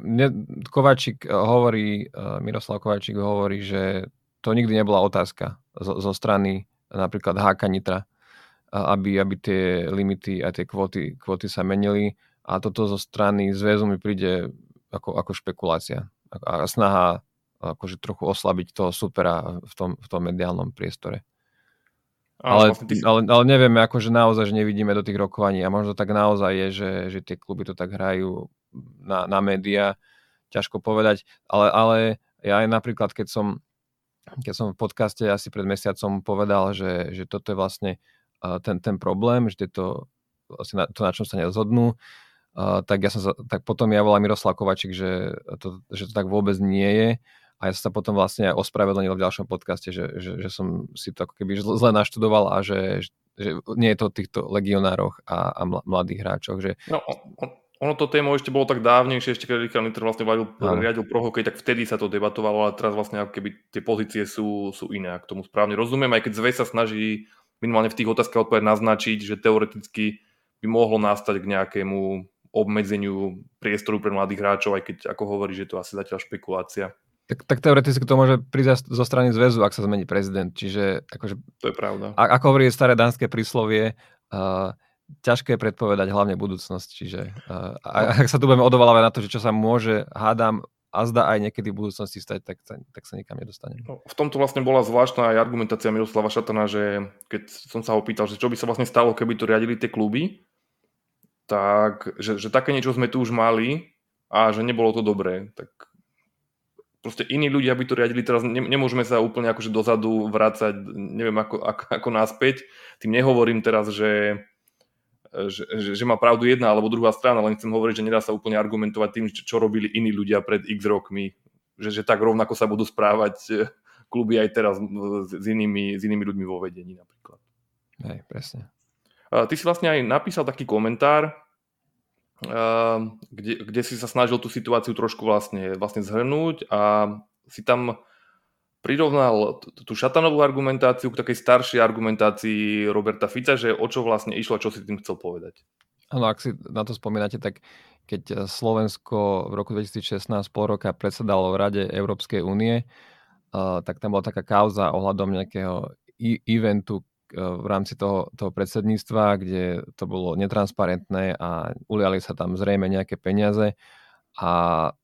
Kovačík hovorí, eh, Miroslav Kovačík hovorí, že to nikdy nebola otázka zo, zo strany napríklad HK Nitra, aby, aby tie limity a tie kvóty, kvóty sa menili. A toto zo strany zväzu mi príde ako, ako špekulácia. A snaha akože trochu oslabiť toho supera v tom, v tom mediálnom priestore. Ale, vlastne ty... ale, ale nevieme, akože naozaj, že nevidíme do tých rokovaní. A možno tak naozaj je, že, že tie kluby to tak hrajú na, na médiá, ťažko povedať, ale, ale ja aj napríklad, keď som keď som v podcaste asi pred mesiacom povedal, že, že toto je vlastne ten, ten problém, že to, vlastne to, na čom sa nezhodnú, tak, ja som sa, tak potom ja volám Miroslav Kovačik, že to, že to tak vôbec nie je a ja som sa potom vlastne aj ospravedlnil v ďalšom podcaste, že, že, že som si to ako keby zle naštudoval a že, že nie je to o týchto legionároch a, a mladých hráčoch. Že... No, ono to téma ešte bolo tak dávnejšie, ešte keď Richard Litter vlastne vadil, riadil pro hokej, tak vtedy sa to debatovalo, ale teraz vlastne ako keby tie pozície sú, sú iné, ak tomu správne rozumiem, aj keď Zväz sa snaží minimálne v tých otázkach odpovedať naznačiť, že teoreticky by mohlo nastať k nejakému obmedzeniu priestoru pre mladých hráčov, aj keď ako hovorí, že to asi zatiaľ špekulácia. Tak, tak teoreticky to môže prísť zo strany zväzu, ak sa zmení prezident. Čiže akože, to je pravda. A, ako hovorí staré dánske príslovie, uh, ťažké predpovedať hlavne budúcnosť, čiže uh, ak sa tu budeme odvolávať na to, že čo sa môže, hádam, a zda aj niekedy v budúcnosti stať, tak sa, tak sa nikam nedostane. No, v tomto vlastne bola zvláštna aj argumentácia Miroslava Šatana, že keď som sa ho pýtal, že čo by sa vlastne stalo, keby to riadili tie kluby, tak, že, že také niečo sme tu už mali a že nebolo to dobré. Tak proste iní ľudia by to riadili teraz, ne, nemôžeme sa úplne akože dozadu vrácať, neviem ako, ako, ako náspäť. Tým nehovorím teraz, že že, že, že má pravdu jedna alebo druhá strana, len chcem hovoriť, že nedá sa úplne argumentovať tým, čo, čo robili iní ľudia pred x rokmi, že, že tak rovnako sa budú správať eh, kluby aj teraz s inými, s inými ľuďmi vo vedení napríklad. Hej, presne. Ty si vlastne aj napísal taký komentár, kde, kde si sa snažil tú situáciu trošku vlastne, vlastne zhrnúť a si tam prirovnal tú šatanovú argumentáciu k takej staršej argumentácii Roberta Fica, že o čo vlastne išlo čo si tým chcel povedať. Áno, ak si na to spomínate, tak keď Slovensko v roku 2016 pol roka predsedalo v Rade Európskej únie, tak tam bola taká kauza ohľadom nejakého eventu v rámci toho, toho predsedníctva, kde to bolo netransparentné a uliali sa tam zrejme nejaké peniaze a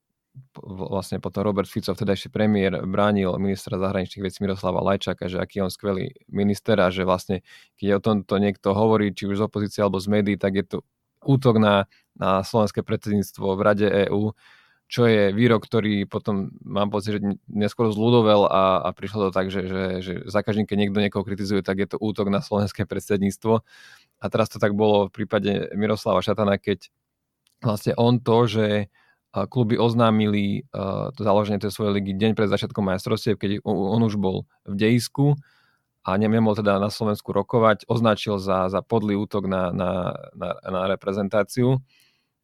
vlastne potom Robert Fico, vtedajší premiér, bránil ministra zahraničných vecí Miroslava Lajčaka, že aký on skvelý minister a že vlastne, keď o tomto niekto hovorí, či už z opozície alebo z médií, tak je to útok na, na slovenské predsedníctvo v Rade EÚ, čo je výrok, ktorý potom mám pocit, že neskôr zľudovel a, a prišlo to tak, že, že, že za každým, keď niekto niekoho kritizuje, tak je to útok na slovenské predsedníctvo. A teraz to tak bolo v prípade Miroslava Šatana, keď vlastne on to, že kluby oznámili to založenie tej svojej ligy deň pred začiatkom majstrovstiev, keď on už bol v dejisku a nemohol teda na Slovensku rokovať, označil za, za podlý útok na, na, na, na reprezentáciu,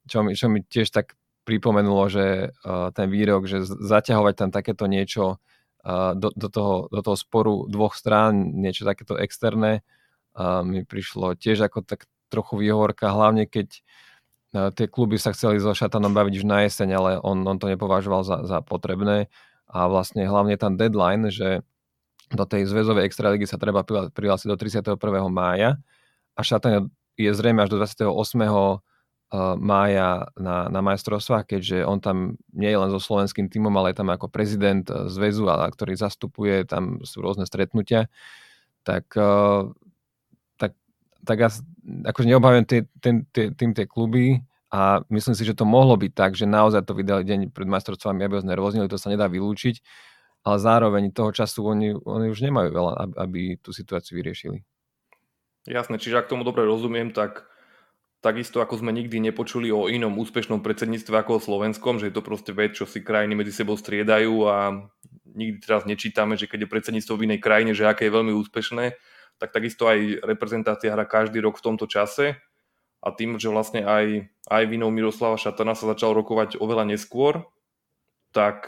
čo mi, čo mi tiež tak pripomenulo, že ten výrok, že zaťahovať tam takéto niečo do, do, toho, do toho sporu dvoch strán, niečo takéto externé, mi prišlo tiež ako tak trochu výhovorka, hlavne keď uh, tie kluby sa chceli so Šatanom baviť už na jeseň, ale on, on to nepovažoval za, za potrebné a vlastne hlavne tam deadline, že do tej zväzovej extraligy sa treba prihlásiť do 31. mája a Šatan je zrejme až do 28. E, mája na, na majstrovstvách, keďže on tam nie je len so slovenským týmom, ale je tam ako prezident e, zväzu, ktorý zastupuje, tam sú rôzne stretnutia, tak tak ja akože neobhajujem tý, tým tie kluby a myslím si, že to mohlo byť tak, že naozaj to vydali deň pred majstrovstvami, aby ho znervoznili, to sa nedá vylúčiť, ale zároveň toho času oni, oni už nemajú veľa, aby, aby tú situáciu vyriešili. Jasné, čiže ak tomu dobre rozumiem, tak takisto ako sme nikdy nepočuli o inom úspešnom predsedníctve ako o slovenskom, že je to proste vec, čo si krajiny medzi sebou striedajú a nikdy teraz nečítame, že keď je predsedníctvo v inej krajine, že aké je veľmi úspešné, tak takisto aj reprezentácia hra každý rok v tomto čase. A tým, že vlastne aj, aj vinou Miroslava Šatana sa začal rokovať oveľa neskôr, tak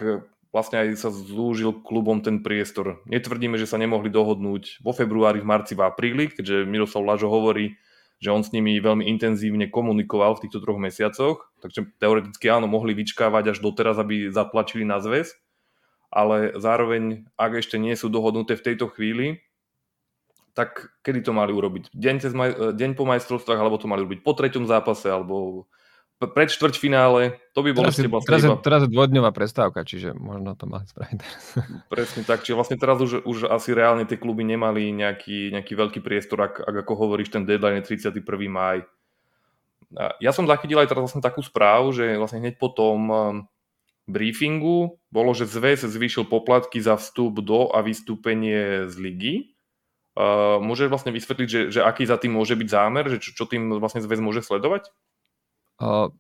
vlastne aj sa zúžil klubom ten priestor. Netvrdíme, že sa nemohli dohodnúť vo februári, v marci, v apríli, keďže Miroslav Lažo hovorí, že on s nimi veľmi intenzívne komunikoval v týchto troch mesiacoch, takže teoreticky áno, mohli vyčkávať až doteraz, aby zatlačili na zväz, ale zároveň, ak ešte nie sú dohodnuté v tejto chvíli, tak kedy to mali urobiť? Deň, cez maj, deň po majstrovstvách, alebo to mali urobiť po treťom zápase, alebo pred štvrťfinále, to by bolo teraz, vlastne teraz, iba... teraz je dvojdňová prestávka, čiže možno to mali spraviť teraz. Presne tak, čiže vlastne teraz už, už asi reálne tie kluby nemali nejaký, nejaký veľký priestor, ak, ak ako hovoríš, ten deadline je 31. maj. Ja som zachytil aj teraz vlastne takú správu, že vlastne hneď po tom um, briefingu bolo, že zväz zvýšil poplatky za vstup do a vystúpenie z ligy. Uh, môže vlastne vysvetliť, že, že aký za tým môže byť zámer, že čo, čo tým vlastne zväz môže sledovať? Uh,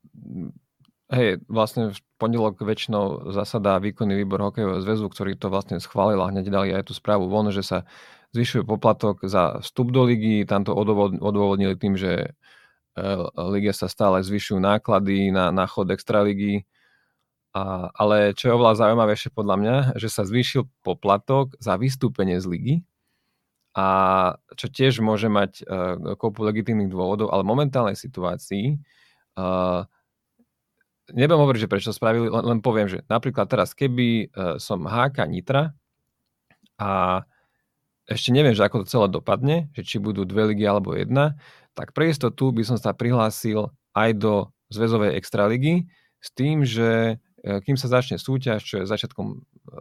hej, vlastne v pondelok väčšinou zasadá výkonný výbor hokejového zväzu, ktorý to vlastne schválil a hneď dali aj tú správu von, že sa zvyšuje poplatok za vstup do ligy. Tam to odôvodnili tým, že e, lige sa stále zvyšujú náklady na, na chod extraligy. A, ale čo je oveľa zaujímavejšie podľa mňa, že sa zvýšil poplatok za vystúpenie z ligy, a čo tiež môže mať uh, kopu legitímnych dôvodov, ale v momentálnej situácii Uh, nebudem hovoriť, že prečo spravili, len, len poviem, že napríklad teraz, keby uh, som HK Nitra a ešte neviem, že ako to celé dopadne, že či budú dve ligy alebo jedna, tak pre istotu by som sa prihlásil aj do zväzovej extraligy s tým, že kým sa začne súťaž, čo je začiatkom,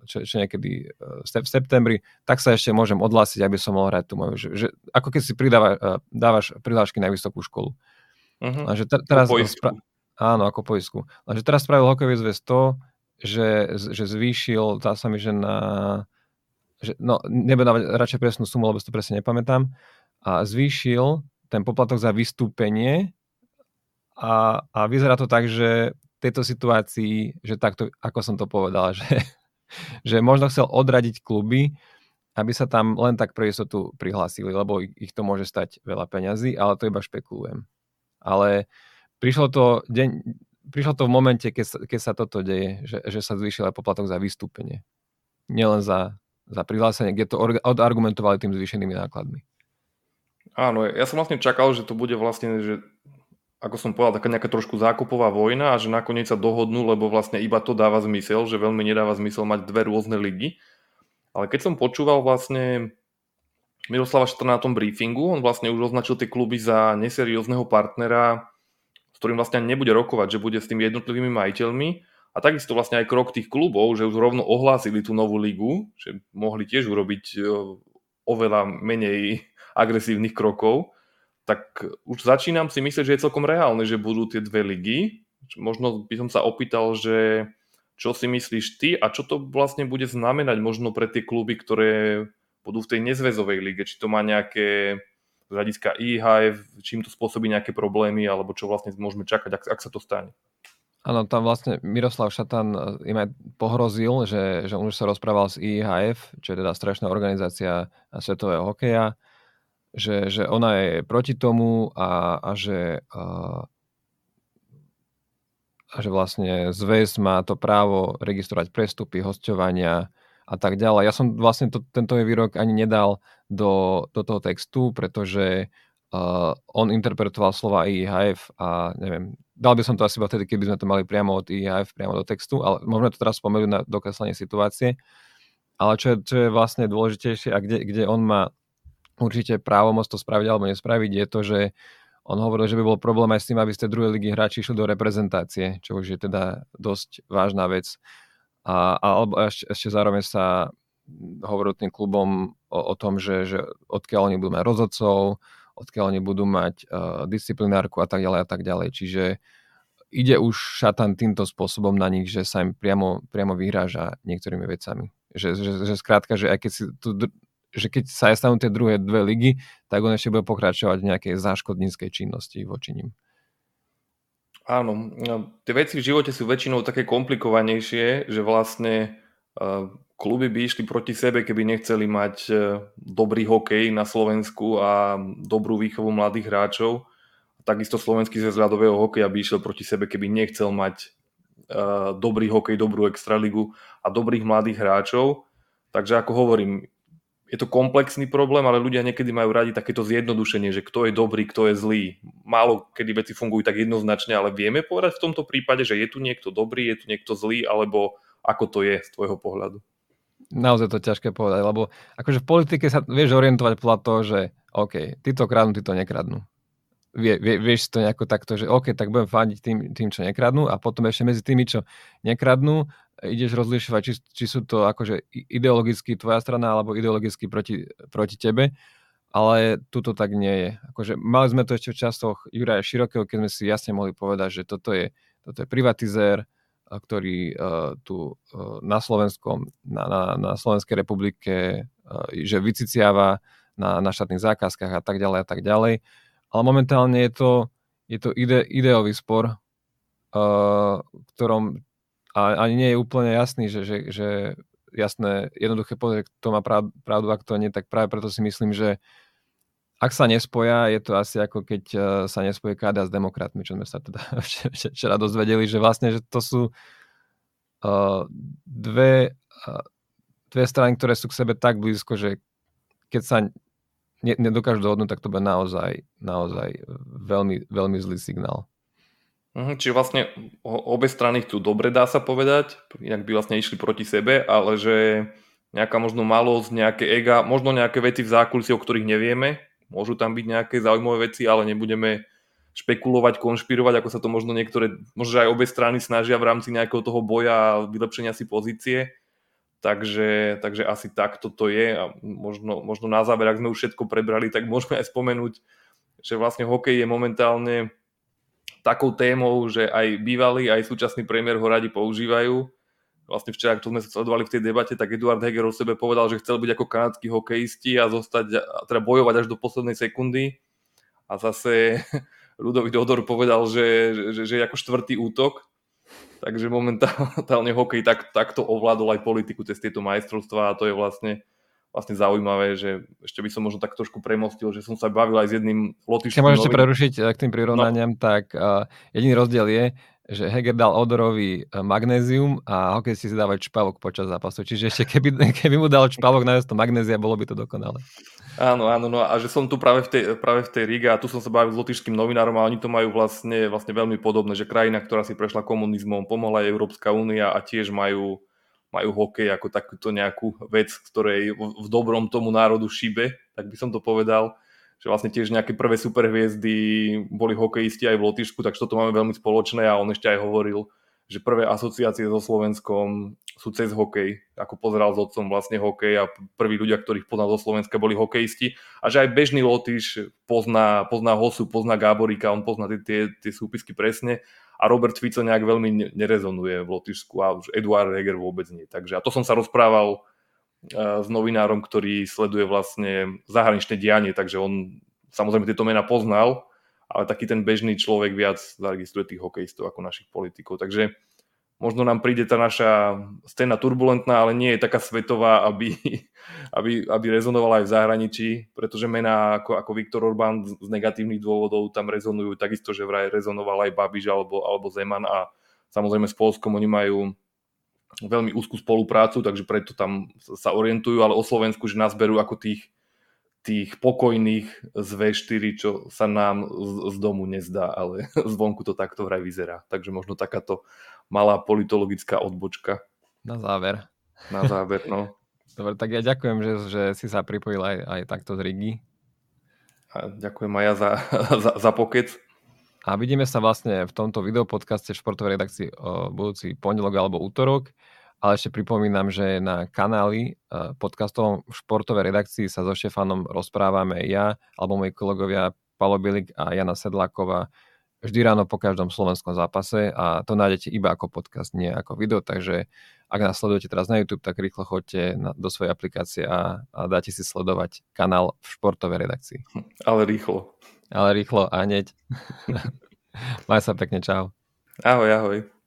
čo, čo niekedy v septembri, tak sa ešte môžem odhlásiť, aby som mohol hrať tú moju, že, že ako keď si pridáva, dávaš prihlášky na vysokú školu. Uh-huh. Lenže te, teraz... Spra- áno, ako poisku. Lenže teraz spravil hokejový zväz to, že, že zvýšil, dá sa mi, že na... Že, no, nebudem dávať radšej presnú sumu, lebo si to presne nepamätám. A zvýšil ten poplatok za vystúpenie a, a vyzerá to tak, že tejto situácii, že takto, ako som to povedal, že, že možno chcel odradiť kluby, aby sa tam len tak pre istotu prihlásili, lebo ich to môže stať veľa peňazí, ale to iba špekulujem ale prišlo to, deň, prišlo to v momente, keď sa, keď sa toto deje, že, že sa zvýšil aj poplatok za vystúpenie. Nielen za, za prihlásenie, kde to odargumentovali tým zvýšenými nákladmi. Áno, ja som vlastne čakal, že to bude vlastne, že ako som povedal, taká nejaká trošku zákupová vojna a že nakoniec sa dohodnú, lebo vlastne iba to dáva zmysel, že veľmi nedáva zmysel mať dve rôzne ligy. Ale keď som počúval vlastne Miroslava Štrna na tom briefingu. On vlastne už označil tie kluby za neseriózneho partnera, s ktorým vlastne nebude rokovať, že bude s tými jednotlivými majiteľmi. A takisto vlastne aj krok tých klubov, že už rovno ohlásili tú novú ligu, že mohli tiež urobiť e, oveľa menej agresívnych krokov, tak už začínam si myslieť, že je celkom reálne, že budú tie dve ligy. Možno by som sa opýtal, že čo si myslíš ty a čo to vlastne bude znamenať možno pre tie kluby, ktoré budú v tej nezväzovej lige, či to má nejaké z hľadiska IHF, čím to spôsobí nejaké problémy, alebo čo vlastne môžeme čakať, ak, ak sa to stane. Áno, tam vlastne Miroslav Šatan eh, im aj pohrozil, že, že on už sa rozprával s IHF, čo je teda strašná organizácia svetového hokeja, že, že ona je proti tomu a, a že a, a že vlastne zväz má to právo registrovať prestupy, hostovania, a tak ďalej. Ja som vlastne to, tento výrok ani nedal do, do toho textu, pretože uh, on interpretoval slova IHF a neviem, dal by som to asi vtedy, keby sme to mali priamo od IHF, priamo do textu, ale môžeme to teraz spomenúť na dokreslenie situácie. Ale čo je, čo je vlastne dôležitejšie a kde, kde on má určite právomoc to spraviť alebo nespraviť, je to, že on hovoril, že by bol problém aj s tým, aby ste druhej ligy hráči išli do reprezentácie, čo už je teda dosť vážna vec. A, alebo ešte, ešte zároveň sa hovoril tým klubom o, o tom, že, že odkiaľ oni budú mať rozhodcov, odkiaľ oni budú mať uh, disciplinárku a tak ďalej a tak ďalej. Čiže ide už šatan týmto spôsobom na nich, že sa im priamo, priamo vyhráža niektorými vecami. Že, že, že skrátka, že aj keď si tu, že keď sa aj stanú tie druhé dve ligy, tak on ešte bude pokračovať v nejakej záškodníckej činnosti voči ním. Áno, no, tie veci v živote sú väčšinou také komplikovanejšie, že vlastne uh, kluby by išli proti sebe, keby nechceli mať uh, dobrý hokej na Slovensku a dobrú výchovu mladých hráčov. Takisto slovenský zväz ľadového hokeja by išiel proti sebe, keby nechcel mať uh, dobrý hokej, dobrú extraligu a dobrých mladých hráčov. Takže ako hovorím, je to komplexný problém, ale ľudia niekedy majú radi takéto zjednodušenie, že kto je dobrý, kto je zlý. Málo kedy veci fungujú tak jednoznačne, ale vieme povedať v tomto prípade, že je tu niekto dobrý, je tu niekto zlý, alebo ako to je z tvojho pohľadu? Naozaj to ťažké povedať, lebo akože v politike sa vieš orientovať podľa toho, že OK, títo kradnú, títo nekradnú. Vie, vie, vieš to nejako takto, že OK, tak budem fandiť tým, tým, čo nekradnú a potom ešte medzi tými, čo nekradnú, ideš rozlišovať, či, či sú to akože ideologicky tvoja strana alebo ideologicky proti, proti tebe, ale tuto tak nie je. Akože mali sme to ešte v časoch Juraja Širokého, keď sme si jasne mohli povedať, že toto je, toto je privatizér, ktorý uh, tu uh, na Slovenskom, na, na, na Slovenskej republike, uh, že vyciciava na, na štátnych zákazkách a tak ďalej a tak ďalej. Ale momentálne je to, je to ide, ideový spor, uh, ktorom a ani nie je úplne jasný, že, že, že jasné, jednoduché povedať, kto má pravdu a kto nie, tak práve preto si myslím, že ak sa nespoja, je to asi ako keď uh, sa nespojí KDA s demokratmi, čo sme sa teda včera dozvedeli, že vlastne, že to sú uh, dve, uh, dve strany, ktoré sú k sebe tak blízko, že keď sa ne, nedokážu dohodnúť, tak to bude naozaj, naozaj veľmi, veľmi zlý signál. Mhm, čiže vlastne obe strany chcú dobre, dá sa povedať, inak by vlastne išli proti sebe, ale že nejaká možno malosť, nejaké ega, možno nejaké veci v zákulisí, o ktorých nevieme, môžu tam byť nejaké zaujímavé veci, ale nebudeme špekulovať, konšpirovať, ako sa to možno niektoré, možno aj obe strany snažia v rámci nejakého toho boja a vylepšenia si pozície. Takže, takže asi takto to je a možno, možno na záver, ak sme už všetko prebrali, tak môžeme aj spomenúť, že vlastne hokej je momentálne takou témou, že aj bývalý, aj súčasný premiér ho radi používajú. Vlastne včera, ak to sme sledovali v tej debate, tak Eduard Heger o sebe povedal, že chcel byť ako kanadskí hokejisti a zostať, a teda bojovať až do poslednej sekundy. A zase Ludový Dodor povedal, že, že, že ako štvrtý útok. Takže momentálne hokej tak, takto ovládol aj politiku cez tieto majstrovstvá a to je vlastne vlastne zaujímavé, že ešte by som možno tak trošku premostil, že som sa bavil aj s jedným lotišským... Keď môžete prerušiť eh, k tým prirovnaniam, no. tak uh, jediný rozdiel je, že Heger dal Odorovi eh, magnézium a hokejisti si dávajú čpavok počas zápasu. Čiže ešte keby, keby mu dal čpavok na to magnézia, bolo by to dokonale. Áno, áno, no a že som tu práve v tej, práve v tej Riga a tu som sa bavil s lotišským novinárom a oni to majú vlastne, vlastne veľmi podobné, že krajina, ktorá si prešla komunizmom, pomohla aj Európska únia a tiež majú majú hokej ako takúto nejakú vec, ktorej v dobrom tomu národu šibe, tak by som to povedal, že vlastne tiež nejaké prvé superhviezdy boli hokejisti aj v Lotyšsku, takže toto máme veľmi spoločné a on ešte aj hovoril, že prvé asociácie so Slovenskom sú cez hokej, ako pozeral s otcom vlastne hokej a prví ľudia, ktorých poznal zo Slovenska, boli hokejisti. A že aj bežný Lotyš pozná, pozná Hosu, pozná Gáborika, on pozná tie, tie, tie súpisky presne a Robert Fico nejak veľmi nerezonuje v Lotyšsku a už Eduard Heger vôbec nie. Takže a to som sa rozprával uh, s novinárom, ktorý sleduje vlastne zahraničné dianie, takže on samozrejme tieto mená poznal, ale taký ten bežný človek viac zaregistruje tých hokejistov ako našich politikov. Takže možno nám príde tá naša scéna turbulentná, ale nie je taká svetová, aby, aby, aby rezonovala aj v zahraničí, pretože mená ako, ako Viktor Orbán z negatívnych dôvodov tam rezonujú. Takisto, že vraj rezonoval aj Babiš alebo, alebo Zeman a samozrejme s Polskom oni majú veľmi úzkú spoluprácu, takže preto tam sa orientujú, ale o Slovensku, že nás berú ako tých tých pokojných z V4, čo sa nám z, z domu nezdá, ale zvonku to takto vraj vyzerá. Takže možno takáto malá politologická odbočka. Na záver. Na záver, no. Dobre, tak ja ďakujem, že, že si sa pripojil aj, aj takto z Rigi. A ďakujem aj ja za, za, za pokec. A vidíme sa vlastne v tomto videopodcaste v športovej redakcii budúci pondelok alebo útorok ale ešte pripomínam, že na kanáli eh, podcastovom v športovej redakcii sa so Štefanom rozprávame ja alebo moji kolegovia Palo Bilik a Jana Sedláková vždy ráno po každom slovenskom zápase a to nájdete iba ako podcast, nie ako video, takže ak nás sledujete teraz na YouTube, tak rýchlo choďte na, do svojej aplikácie a, a dáte si sledovať kanál v športovej redakcii. Ale rýchlo. Ale rýchlo a hneď. Maj sa pekne, čau. Ahoj, ahoj.